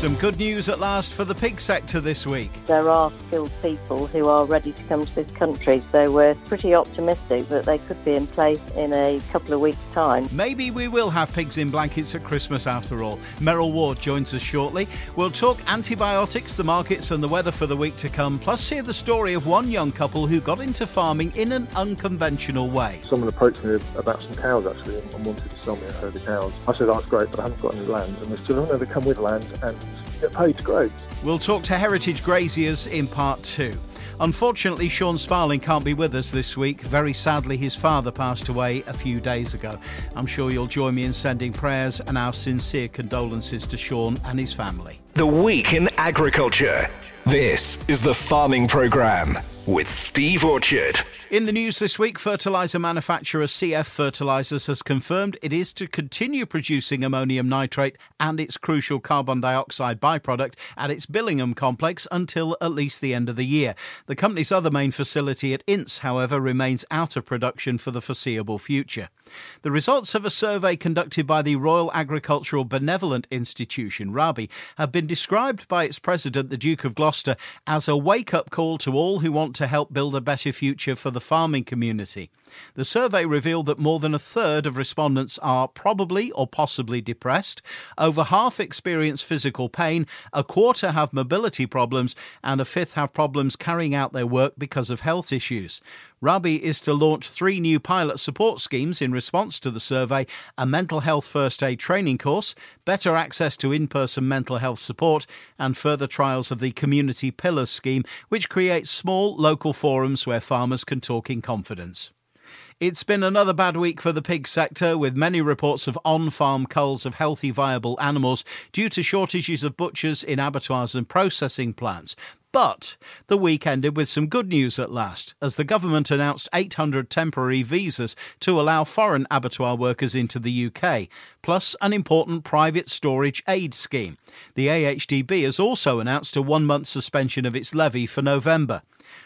Some good news at last for the pig sector this week. There are skilled people who are ready to come to this country, so we're pretty optimistic that they could be in place in a couple of weeks' time. Maybe we will have pigs in blankets at Christmas after all. Meryl Ward joins us shortly. We'll talk antibiotics, the markets, and the weather for the week to come, plus hear the story of one young couple who got into farming in an unconventional way. Someone approached me about some cows actually and wanted to sell me a herd of cows. I said, oh, that's great, but I haven't got any land. And they said, oh no, they come with land and get paid great. We'll talk to heritage graziers in part two. Unfortunately, Sean Sparling can't be with us this week. Very sadly, his father passed away a few days ago. I'm sure you'll join me in sending prayers and our sincere condolences to Sean and his family. The Week in Agriculture. This is the Farming Programme with Steve Orchard. In the news this week, fertiliser manufacturer CF Fertilisers has confirmed it is to continue producing ammonium nitrate and its crucial carbon dioxide byproduct at its Billingham complex until at least the end of the year. The company's other main facility at Ince, however, remains out of production for the foreseeable future. The results of a survey conducted by the Royal Agricultural Benevolent Institution, RABI, have been described by its president, the Duke of Gloucester, as a wake up call to all who want to help build a better future for the farming community. The survey revealed that more than a third of respondents are probably or possibly depressed, over half experience physical pain, a quarter have mobility problems, and a fifth have problems carrying out their work because of health issues. RABI is to launch three new pilot support schemes in response to the survey a mental health first aid training course, better access to in person mental health support, and further trials of the Community Pillars scheme, which creates small local forums where farmers can talk in confidence. It's been another bad week for the pig sector, with many reports of on farm culls of healthy, viable animals due to shortages of butchers in abattoirs and processing plants. But the week ended with some good news at last, as the government announced 800 temporary visas to allow foreign abattoir workers into the UK, plus an important private storage aid scheme. The AHDB has also announced a one month suspension of its levy for November.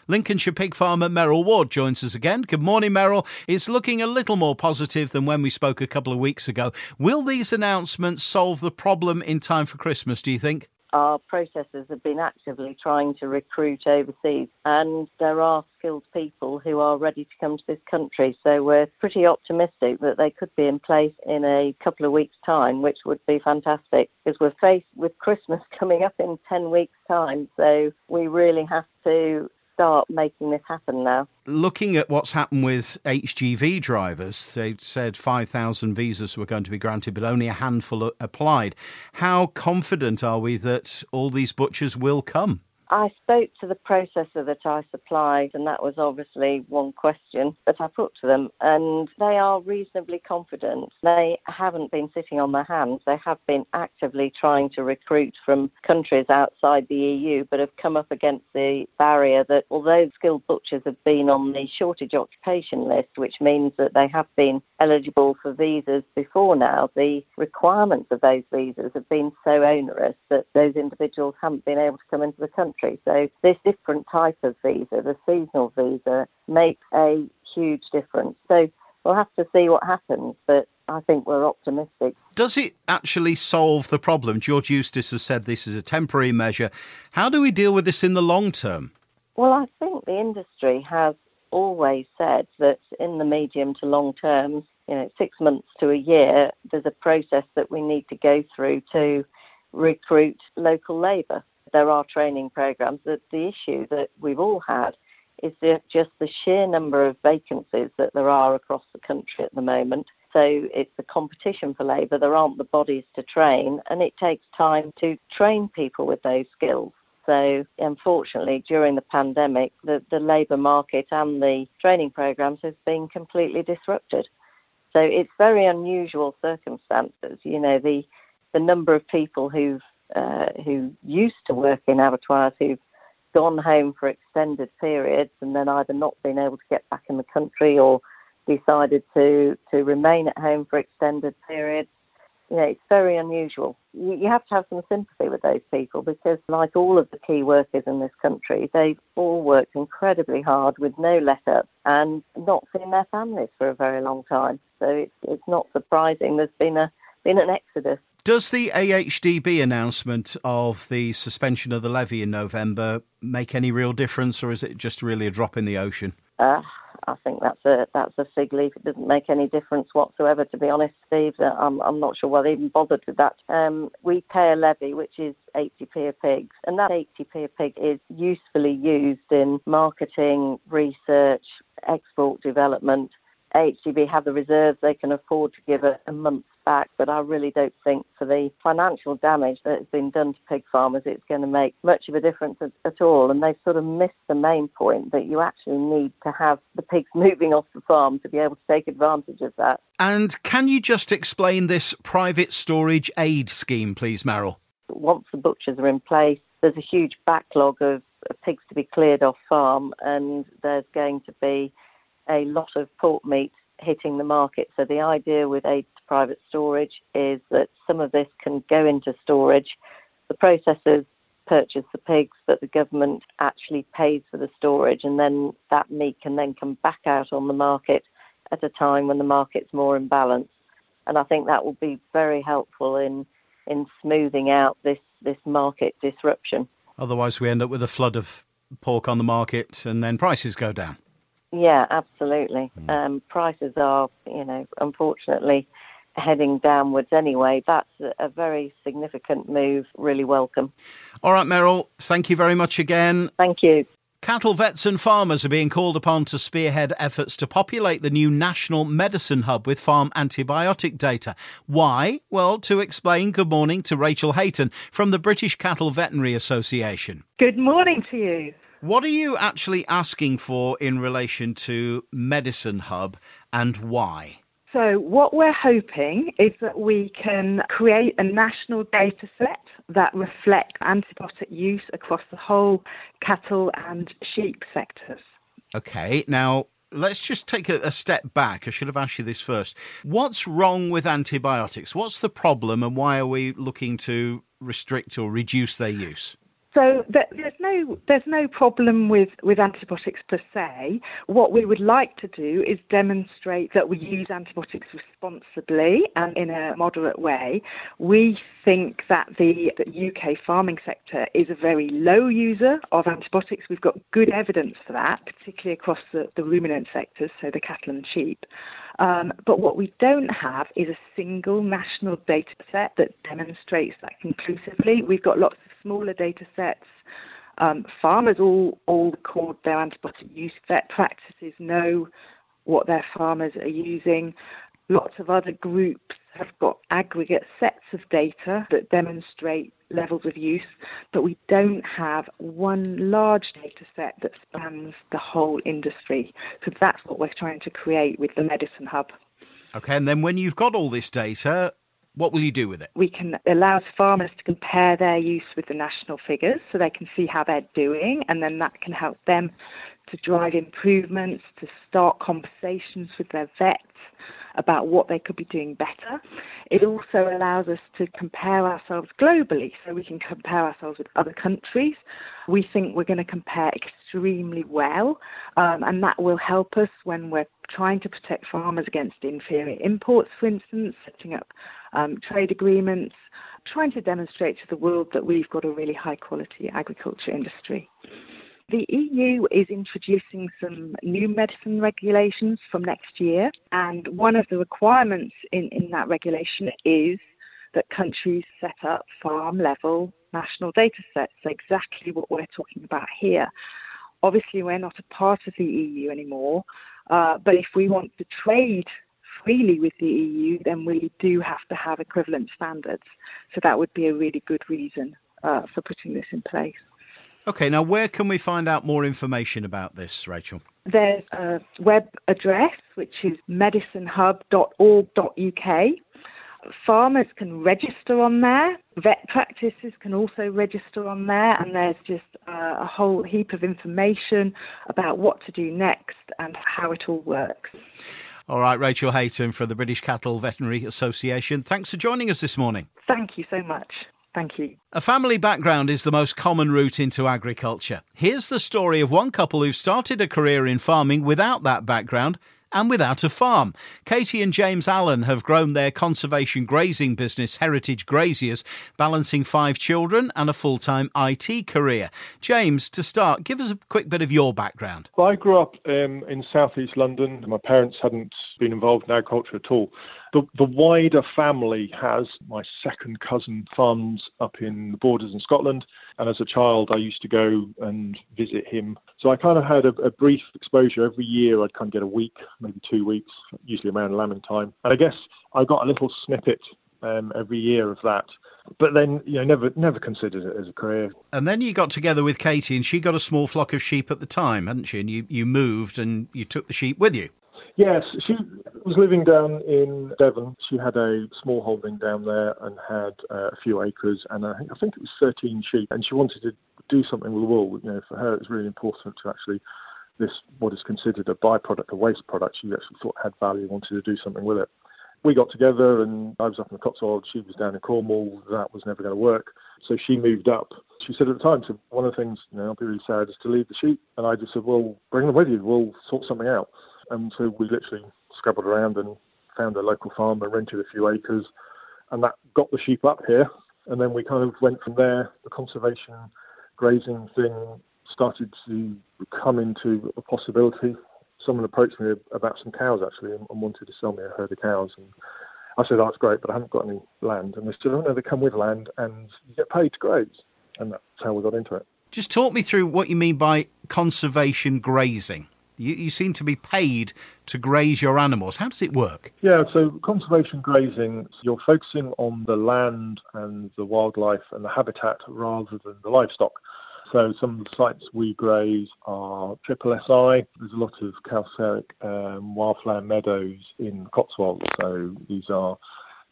Lincolnshire pig farmer Meryl Ward joins us again. Good morning, Meryl. It's looking a little more positive than when we spoke a couple of weeks ago. Will these announcements solve the problem in time for Christmas, do you think? Our processors have been actively trying to recruit overseas, and there are skilled people who are ready to come to this country. So we're pretty optimistic that they could be in place in a couple of weeks' time, which would be fantastic because we're faced with Christmas coming up in 10 weeks' time. So we really have to start making this happen now. Looking at what's happened with HGV drivers, they said 5,000 visas were going to be granted, but only a handful applied. How confident are we that all these butchers will come? I spoke to the processor that I supplied, and that was obviously one question that I put to them, and they are reasonably confident. They haven't been sitting on their hands. They have been actively trying to recruit from countries outside the EU, but have come up against the barrier that although skilled butchers have been on the shortage occupation list, which means that they have been eligible for visas before now, the requirements of those visas have been so onerous that those individuals haven't been able to come into the country. So this different type of visa, the seasonal visa, makes a huge difference. So we'll have to see what happens, but I think we're optimistic. Does it actually solve the problem? George Eustice has said this is a temporary measure. How do we deal with this in the long term? Well, I think the industry has always said that in the medium to long term, you know, six months to a year, there's a process that we need to go through to recruit local labour. There are training programs. That the issue that we've all had is the, just the sheer number of vacancies that there are across the country at the moment. So it's the competition for labour. There aren't the bodies to train, and it takes time to train people with those skills. So, unfortunately, during the pandemic, the, the labour market and the training programs have been completely disrupted. So, it's very unusual circumstances. You know, the the number of people who've uh, who used to work in abattoirs who've gone home for extended periods and then either not been able to get back in the country or decided to to remain at home for extended periods you know, it's very unusual. You, you have to have some sympathy with those people because, like all of the key workers in this country, they've all worked incredibly hard with no let up and not seen their families for a very long time. So it's, it's not surprising there's been a been an exodus. Does the AHDB announcement of the suspension of the levy in November make any real difference, or is it just really a drop in the ocean? Uh, I think that's a that's a fig leaf. It doesn't make any difference whatsoever, to be honest, Steve. Uh, I'm I'm not sure why they even bothered with that. Um, we pay a levy, which is 80p a pig, and that 80p a pig is usefully used in marketing, research, export development. HDB have the reserves they can afford to give a, a month's back, but I really don't think for the financial damage that has been done to pig farmers, it's going to make much of a difference at, at all. And they've sort of missed the main point that you actually need to have the pigs moving off the farm to be able to take advantage of that. And can you just explain this private storage aid scheme, please, Meryl? Once the butchers are in place, there's a huge backlog of pigs to be cleared off farm, and there's going to be a lot of pork meat hitting the market. So the idea with aid to private storage is that some of this can go into storage. The processors purchase the pigs, but the government actually pays for the storage, and then that meat can then come back out on the market at a time when the market's more in balance. And I think that will be very helpful in in smoothing out this, this market disruption. Otherwise, we end up with a flood of pork on the market, and then prices go down. Yeah, absolutely. Mm. Um, prices are, you know, unfortunately heading downwards anyway. That's a very significant move, really welcome. All right, Meryl, thank you very much again. Thank you. Cattle vets and farmers are being called upon to spearhead efforts to populate the new national medicine hub with farm antibiotic data. Why? Well, to explain, good morning to Rachel Hayton from the British Cattle Veterinary Association. Good morning to you. What are you actually asking for in relation to Medicine Hub and why? So, what we're hoping is that we can create a national data set that reflects antibiotic use across the whole cattle and sheep sectors. Okay, now let's just take a, a, step back. I should have asked you this first. What's wrong with antibiotics? What's the problem, and why are we looking to restrict or reduce their use? So there's no there's no problem with, with antibiotics per se. What we would like to do is demonstrate that we use antibiotics responsibly and in a moderate way. We think that the, the UK farming sector is a very low user of antibiotics. We've got good evidence for that, particularly across the, the ruminant sectors, so the cattle and sheep. Um, but what we don't have is a single national data set that demonstrates that conclusively. We've got lots of smaller data sets. Um, farmers all, all record their antibiotic use. Vet practices know what their farmers are using. Lots of other groups have got aggregate sets of data that demonstrate levels of use, but we don't have one large data set that spans the whole industry. So that's what we're trying to create with the Medicine Hub. Okay, and then when you've got all this data, what will you do with it? We can allow farmers to compare their use with the national figures so they can see how they're doing, and then that can help them to drive improvements, to start conversations with their vets about what they could be doing better. It also allows us to compare ourselves globally, so we can compare ourselves with other countries. We think we're going to compare extremely well, um, and that will help us when we're trying to protect farmers against inferior imports, for instance, setting up um, trade agreements, trying to demonstrate to the world that we've got a really high quality agriculture industry. The EU is introducing some new medicine regulations from next year, and one of the requirements in, in that regulation is that countries set up farm level national data sets, exactly what we're talking about here. Obviously, we're not a part of the EU anymore, uh, but if we want to trade freely with the EU, then we do have to have equivalent standards. So that would be a really good reason uh, for putting this in place. Okay, now where can we find out more information about this, Rachel? There's a web address which is medicinehub.org.uk. Farmers can register on there. Vet practices can also register on there, and there's just uh, a whole heap of information about what to do next and how it all works. All right, Rachel Hayton from the British Cattle Veterinary Association. Thanks for joining us this morning. Thank you so much. Thank you. A family background is the most common route into agriculture. Here's the story of one couple who started a career in farming without that background and without a farm. Katie and James Allen have grown their conservation grazing business, Heritage Graziers, balancing five children and a full time IT career. James, to start, give us a quick bit of your background. Well, I grew up um, in southeast London. My parents hadn't been involved in agriculture at all. The, the wider family has my second cousin farms up in the borders in Scotland, and as a child, I used to go and visit him. So I kind of had a, a brief exposure every year. I'd kind of get a week, maybe two weeks, usually around lambing time. And I guess I got a little snippet um, every year of that. But then, you know, never never considered it as a career. And then you got together with Katie, and she got a small flock of sheep at the time, hadn't she? And you, you moved and you took the sheep with you. Yes, she was living down in Devon. She had a small holding down there and had uh, a few acres, and I think, I think it was 13 sheep. And she wanted to do something with the wool. You know, for her, it was really important to actually this what is considered a byproduct, a waste product. She actually thought had value, wanted to do something with it we got together and I was up in the Cotswolds, she was down in Cornwall, that was never going to work. So she moved up. She said at the time, so one of the things, you know, I'll be really sad is to leave the sheep. And I just said, well, bring them with you, we'll sort something out. And so we literally scrabbled around and found a local farm and rented a few acres. And that got the sheep up here. And then we kind of went from there. The conservation grazing thing started to come into a possibility someone approached me about some cows actually and, and, wanted to sell me a herd of cows. And I said, oh, that's great, but I haven't got any land. And they said, oh, no, they come with land and you get paid to graze. And that's how we got into it. Just talk me through what you mean by conservation grazing. You, you seem to be paid to graze your animals. How does it work? Yeah, so conservation grazing, you're focusing on the land and the wildlife and the habitat rather than the livestock. So some of the sites we graze are Triple SI. There's a lot of calcaric um, wildflower meadows in Cotswolds. So these are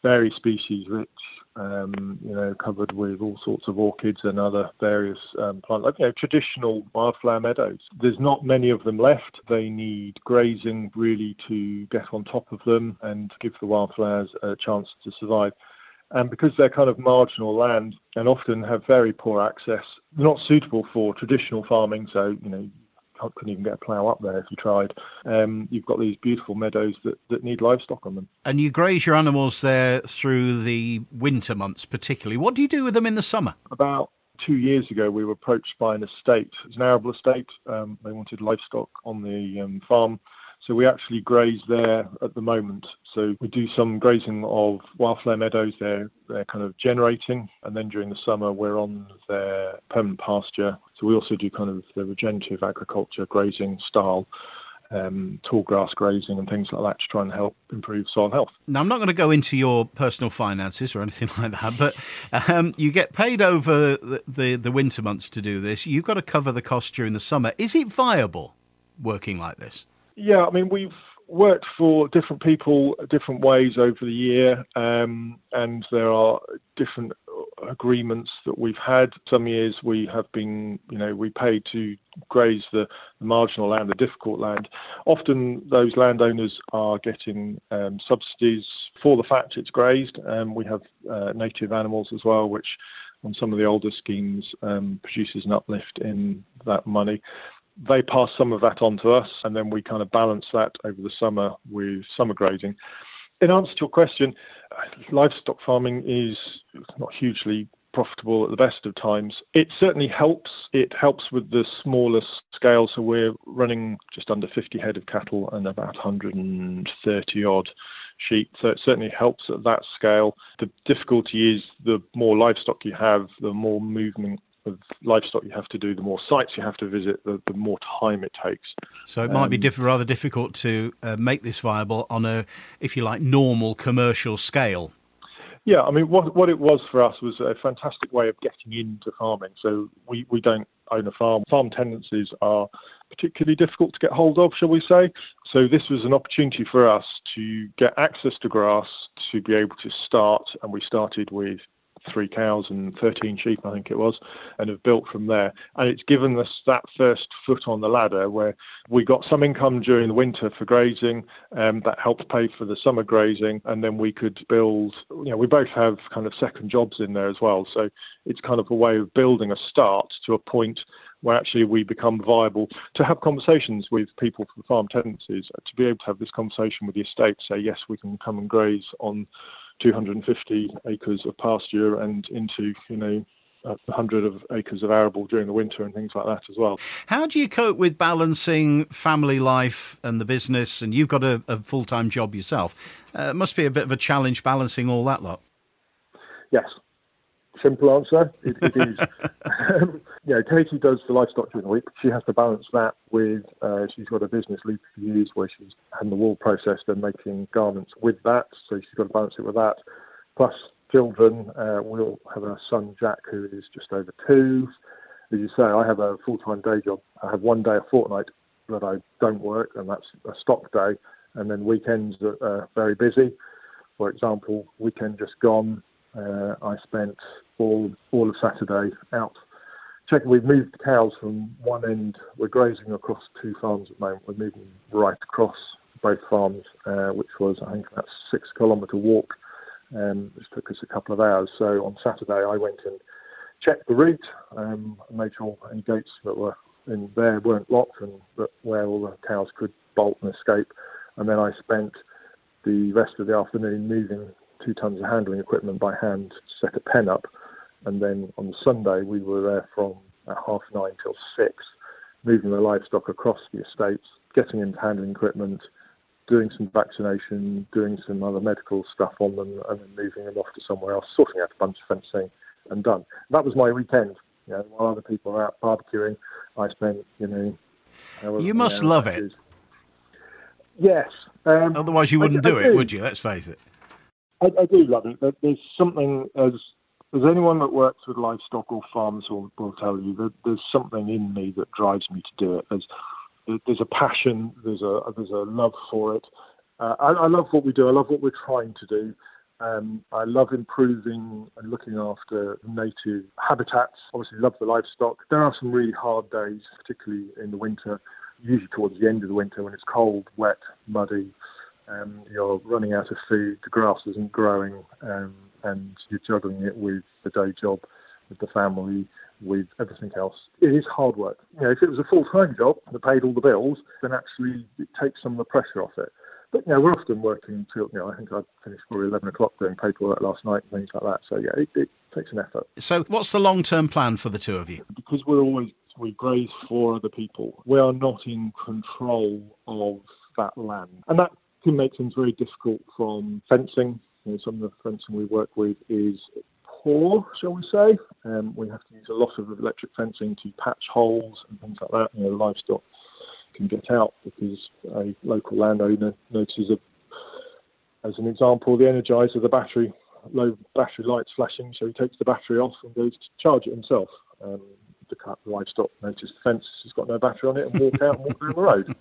very species rich, um, you know, covered with all sorts of orchids and other various um, plants, like, you know, traditional wildflower meadows. There's not many of them left. They need grazing really to get on top of them and give the wildflowers a chance to survive and because they're kind of marginal land and often have very poor access, they're not suitable for traditional farming. So you know, couldn't even get a plough up there if you tried. Um, you've got these beautiful meadows that, that need livestock on them. And you graze your animals there through the winter months, particularly. What do you do with them in the summer? About two years ago, we were approached by an estate. It's an arable estate. Um, they wanted livestock on the um, farm. So we actually graze there at the moment. So we do some grazing of wildflower meadows. They're, they're kind of generating. And then during the summer, we're on their permanent pasture. So we also do kind of the regenerative agriculture grazing style. Um, tall grass grazing and things like that to try and help improve soil health. Now, I'm not going to go into your personal finances or anything like that, but um, you get paid over the, the, the winter months to do this. You've got to cover the cost during the summer. Is it viable working like this? Yeah, I mean, we've worked for different people different ways over the year, um, and there are different agreements that we've had. Some years we have been, you know, we pay to graze the, the marginal land, the difficult land. Often those landowners are getting um, subsidies for the fact it's grazed. Um, we have uh, native animals as well, which on some of the older schemes um, produces an uplift in that money they pass some of that on to us, and then we kind of balance that over the summer with summer grazing. In answer to your question, livestock farming is not hugely profitable at the best of times. It certainly helps. It helps with the smaller scale. So we're running just under 50 head of cattle and about 130 odd sheep. So it certainly helps at that scale. The difficulty is the more livestock you have, the more movement of livestock you have to do, the more sites you have to visit, the, the more time it takes. So it might um, be diff- rather difficult to uh, make this viable on a, if you like, normal commercial scale. Yeah, I mean, what what it was for us was a fantastic way of getting into farming. So we, we don't own a farm. Farm tenancies are particularly difficult to get hold of, shall we say. So this was an opportunity for us to get access to grass to be able to start, and we started with three cows and 13 sheep, I think it was, and have built from there. And it's given us that first foot on the ladder where we got some income during the winter for grazing, um, that helped pay for the summer grazing, and then we could build. You know, we both have kind of second jobs in there as well, so it's kind of a way of building a start to a point where actually we become viable to have conversations with people from farm tenancies, to be able to have this conversation with the estate, say, yes, we can come and graze on 250 acres of pasture and into, you know, 100 of acres of arable during the winter and things like that as well. How do you cope with balancing family life and the business? And you've got a, a full time job yourself. Uh, it must be a bit of a challenge balancing all that lot. Yes, simple answer. It, it is. um, know, Katie does the livestock during the week. She has to balance that with, uh, she's got a business for years where she's having the wool processed and making garments with that. So she's got to balance it with that. Plus, children, uh, we'll have a son, Jack, who is just over two. As you say, I have a full time day job. I have one day a fortnight that I don't work, and that's a stock day. And then weekends are very busy. For example, weekend just gone, uh, I spent all all of Saturday out checking. We've moved cows from one end. We're grazing across two farms at the moment. We're moving right across both farms, uh, which was I think about six kilometre walk, um, which took us a couple of hours. So on Saturday I went and checked the route, um, made sure any gates that were in there weren't locked and that where all the cows could bolt and escape. And then I spent the rest of the afternoon moving two tons of handling equipment by hand to set a pen up. And then on Sunday, we were there from half nine till six, moving the livestock across the estates, getting into handling equipment, doing some vaccination, doing some other medical stuff on them, and then moving them off to somewhere else, sorting out a bunch of fencing, and done. That was my weekend. You know, while other people are out barbecuing, I spent, you know. You must love it. Yes. Um, Otherwise, you wouldn't I, do I it, do. would you? Let's face it. I, I do love it. There's something as as anyone that works with livestock or farms will, will tell you that there's something in me that drives me to do it. There's there's a passion. There's a there's a love for it. Uh, I, I, love what we do. I love what we're trying to do. Um, I love improving and looking after native habitats. Obviously, love the livestock. There are some really hard days, particularly in the winter. Usually towards the end of the winter when it's cold, wet, muddy um, you're running out of food, the grass isn't growing, um, and you're juggling it with the day job, with the family, with everything else. It is hard work. You know, if it was a full-time job that paid all the bills, then actually it takes some of the pressure off it. But you know, we're often working till you know. I think I finished probably eleven o'clock doing paperwork last night and things like that. So yeah, it, it takes an effort. So, what's the long-term plan for the two of you? Because we're always we graze for other people. We are not in control of that land, and that can make things very difficult from fencing. You know, some of the fencing we work with is poor, shall we say. Um, we have to use a lot of electric fencing to patch holes and things like that. You know, livestock can get out because a local landowner notices, a, as an example, the energizer, the battery, low battery lights flashing, so he takes the battery off and goes to charge it himself. Um, the livestock notice the fence has got no battery on it and walk out and walk down the road.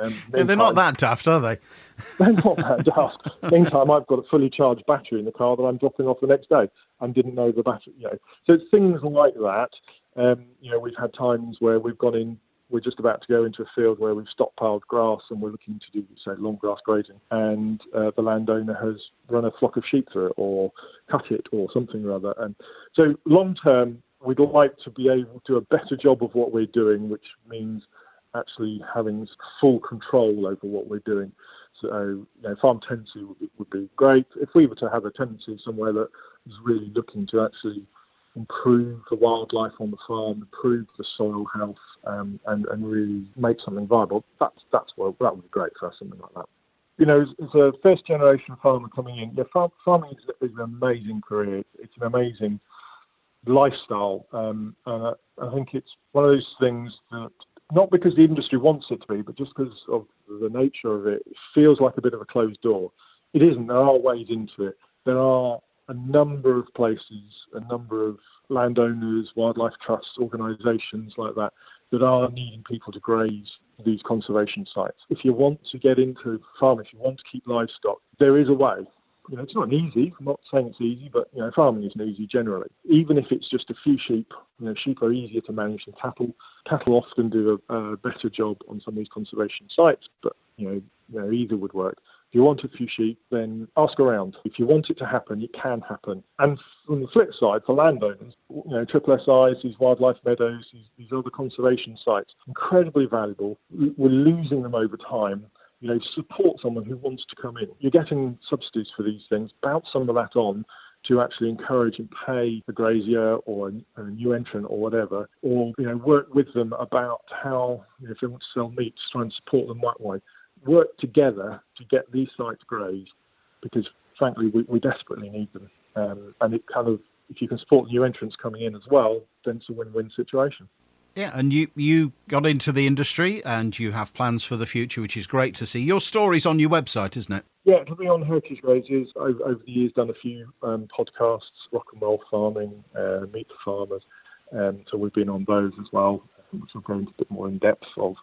Um, yeah, they're not that daft, are they? they're not that daft. Meantime, I've got a fully charged battery in the car that I'm dropping off the next day and didn't know the battery. You know, so it's things like that. Um, you know, we've had times where we've gone in we're just about to go into a field where we've stockpiled grass and we're looking to do, say, long grass grazing, and uh, the landowner has run a flock of sheep through it or cut it or something or other. And so, long term, we'd like to be able to do a better job of what we're doing, which means actually having full control over what we're doing. So, you know, farm tenancy would be, would be great. If we were to have a tenancy somewhere that was really looking to actually improve the wildlife on the farm, improve the soil health, um, and, and really make something viable, that's, that's what, that would be great for us, something like that. You know, as, a first generation farmer coming in, yeah, farm, farming is, an amazing career. It's an amazing lifestyle. Um, and I, I think it's one of those things that not because the industry wants it to be, but just because of the nature of it, it feels like a bit of a closed door. It isn't. There are ways into it. There are a number of places, a number of landowners, wildlife trusts, organisations like that, that are needing people to graze these conservation sites. If you want to get into farming, if you want to keep livestock, there is a way You know, it's not easy. I'm not saying it's easy, but you know, farming isn't easy generally. Even if it's just a few sheep, you know, sheep are easier to manage than cattle. Cattle often do a, a better job on some of these conservation sites, but you know, you know, either would work. If you want a few sheep, then ask around. If you want it to happen, it can happen. And on the flip side, for landowners, you know, triple SIs, these wildlife meadows, these, these other conservation sites, incredibly valuable. We're losing them over time you know, support someone who wants to come in. You're getting subsidies for these things. Bounce some of that on to actually encourage and pay a grazier or a, a, new entrant or whatever, or you know, work with them about how you know, if they want to sell meat, try and support them that way. Work together to get these sites grazed, because frankly, we, we desperately need them. Um, and it kind of, if you can support new entrants coming in as well, then it's a win-win situation. Yeah, and you you got into the industry and you have plans for the future, which is great to see. Your story's on your website, isn't it? Yeah, it'll be on Heritage Graziers. Over, over the years, done a few um, podcasts, rock and roll farming, uh, meet the farmers. Um, so we've been on those as well, which will go into a bit more in depth of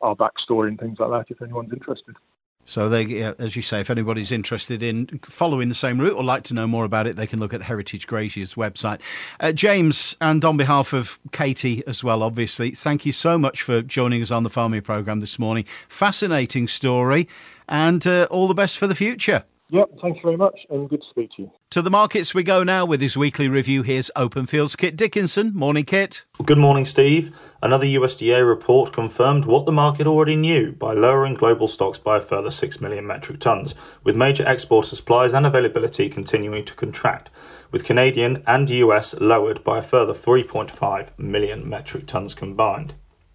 our backstory and things like that if anyone's interested. So, they, as you say, if anybody's interested in following the same route or like to know more about it, they can look at Heritage Grazier's website. Uh, James, and on behalf of Katie as well, obviously, thank you so much for joining us on the farming programme this morning. Fascinating story, and uh, all the best for the future. Yep, thank you very much, and good to speak to you. To the markets we go now with his weekly review. Here's Open Fields Kit Dickinson. Morning, Kit. Good morning, Steve. Another USDA report confirmed what the market already knew by lowering global stocks by a further 6 million metric tonnes, with major export supplies and availability continuing to contract, with Canadian and US lowered by a further 3.5 million metric tonnes combined.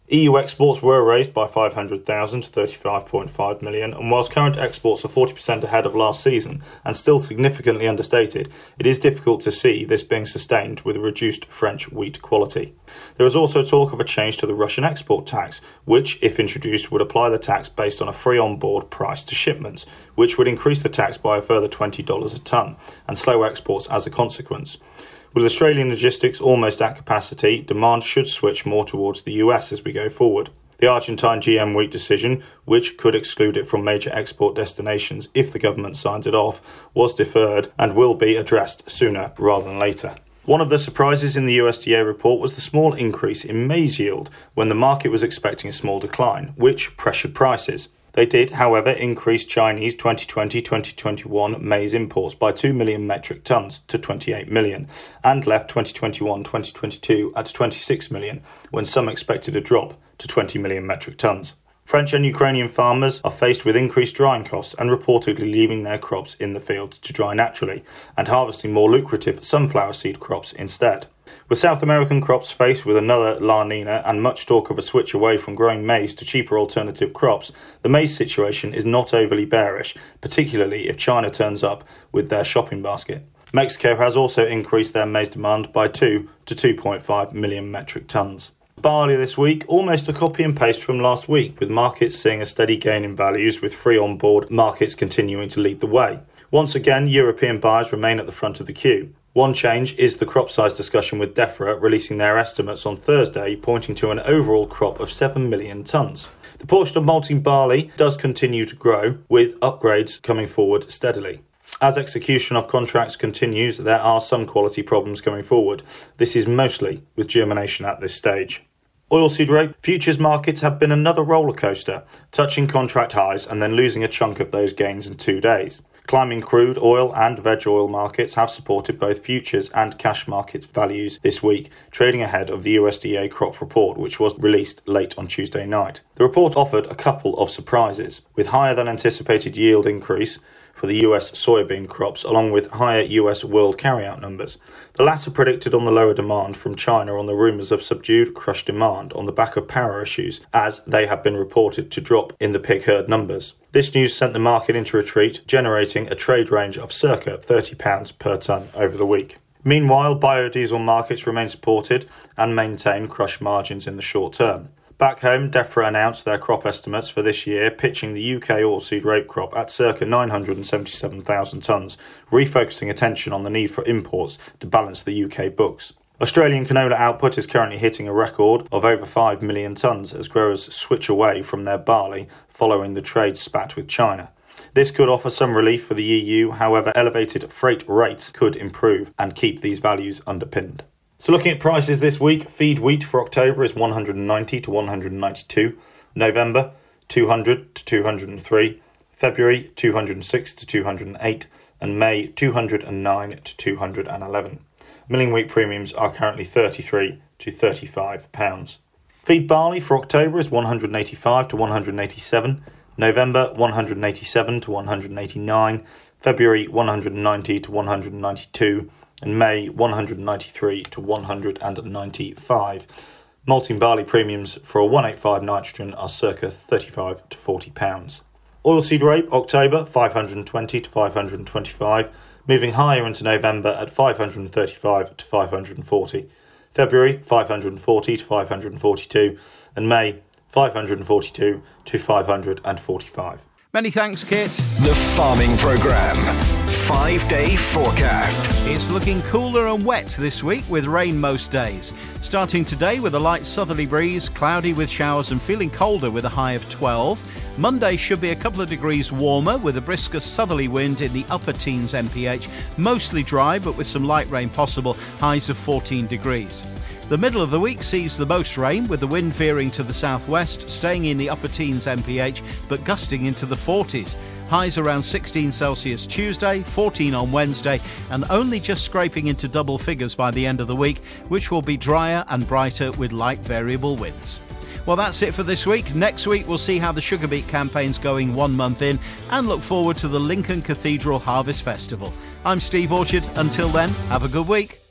EU exports were raised by 500,000 to 35.5 million, and whilst current exports are 40% ahead of last season and still significantly understated, it is difficult to see this being sustained with reduced French wheat quality. There is also talk of a change to the Russian export tax, which, if introduced, would apply the tax based on a free on board price to shipments, which would increase the tax by a further $20 a tonne and slow exports as a consequence. With Australian logistics almost at capacity, demand should switch more towards the US as we go forward. The Argentine GM wheat decision, which could exclude it from major export destinations if the government signs it off, was deferred and will be addressed sooner rather than later. One of the surprises in the USDA report was the small increase in maize yield when the market was expecting a small decline, which pressured prices. They did, however, increase Chinese 2020-2021 maize imports by 2 million metric tons to 28 million and left 2021-2022 at 26 million when some expected a drop to 20 million metric tons. French and Ukrainian farmers are faced with increased drying costs and reportedly leaving their crops in the field to dry naturally and harvesting more lucrative sunflower seed crops instead. With South American crops faced with another La Nina and much talk of a switch away from growing maize to cheaper alternative crops, the maize situation is not overly bearish, particularly if China turns up with their shopping basket. Mexico has also increased their maize demand by 2 to 2.5 million metric tons. Barley this week, almost a copy and paste from last week, with markets seeing a steady gain in values, with free on board markets continuing to lead the way. Once again, European buyers remain at the front of the queue. One change is the crop size discussion with DEFRA releasing their estimates on Thursday, pointing to an overall crop of 7 million tonnes. The portion of malting barley does continue to grow, with upgrades coming forward steadily. As execution of contracts continues, there are some quality problems coming forward. This is mostly with germination at this stage. Oilseed rape futures markets have been another roller coaster, touching contract highs and then losing a chunk of those gains in two days. Climbing crude oil and veg oil markets have supported both futures and cash market values this week, trading ahead of the USDA crop report, which was released late on Tuesday night. The report offered a couple of surprises, with higher than anticipated yield increase for the US soybean crops, along with higher US world carryout numbers. The latter predicted on the lower demand from China on the rumours of subdued crush demand on the back of power issues, as they have been reported to drop in the pig herd numbers. This news sent the market into retreat, generating a trade range of circa £30 per tonne over the week. Meanwhile, biodiesel markets remain supported and maintain crush margins in the short term. Back home, DEFRA announced their crop estimates for this year, pitching the UK oilseed rape crop at circa 977,000 tonnes, refocusing attention on the need for imports to balance the UK books. Australian canola output is currently hitting a record of over 5 million tonnes as growers switch away from their barley following the trade spat with China. This could offer some relief for the EU, however, elevated freight rates could improve and keep these values underpinned. So, looking at prices this week, feed wheat for October is 190 to 192, November 200 to 203, February 206 to 208, and May 209 to 211. Milling wheat premiums are currently 33 to 35 pounds. Feed barley for October is 185 to 187, November 187 to 189, February 190 to 192, and May 193 to 195. Malting barley premiums for a 185 nitrogen are circa 35 to 40 pounds. Oilseed rape October 520 to 525, moving higher into November at 535 to 540. February 540 to 542, and May 542 to 545. Many thanks, Kit. The Farming Programme. Five day forecast. It's looking cooler and wet this week with rain most days. Starting today with a light southerly breeze, cloudy with showers, and feeling colder with a high of 12. Monday should be a couple of degrees warmer with a brisker southerly wind in the upper teens MPH, mostly dry but with some light rain possible, highs of 14 degrees. The middle of the week sees the most rain, with the wind veering to the southwest, staying in the upper teens MPH, but gusting into the 40s. Highs around 16 Celsius Tuesday, 14 on Wednesday, and only just scraping into double figures by the end of the week, which will be drier and brighter with light variable winds. Well, that's it for this week. Next week, we'll see how the sugar beet campaign's going one month in and look forward to the Lincoln Cathedral Harvest Festival. I'm Steve Orchard. Until then, have a good week.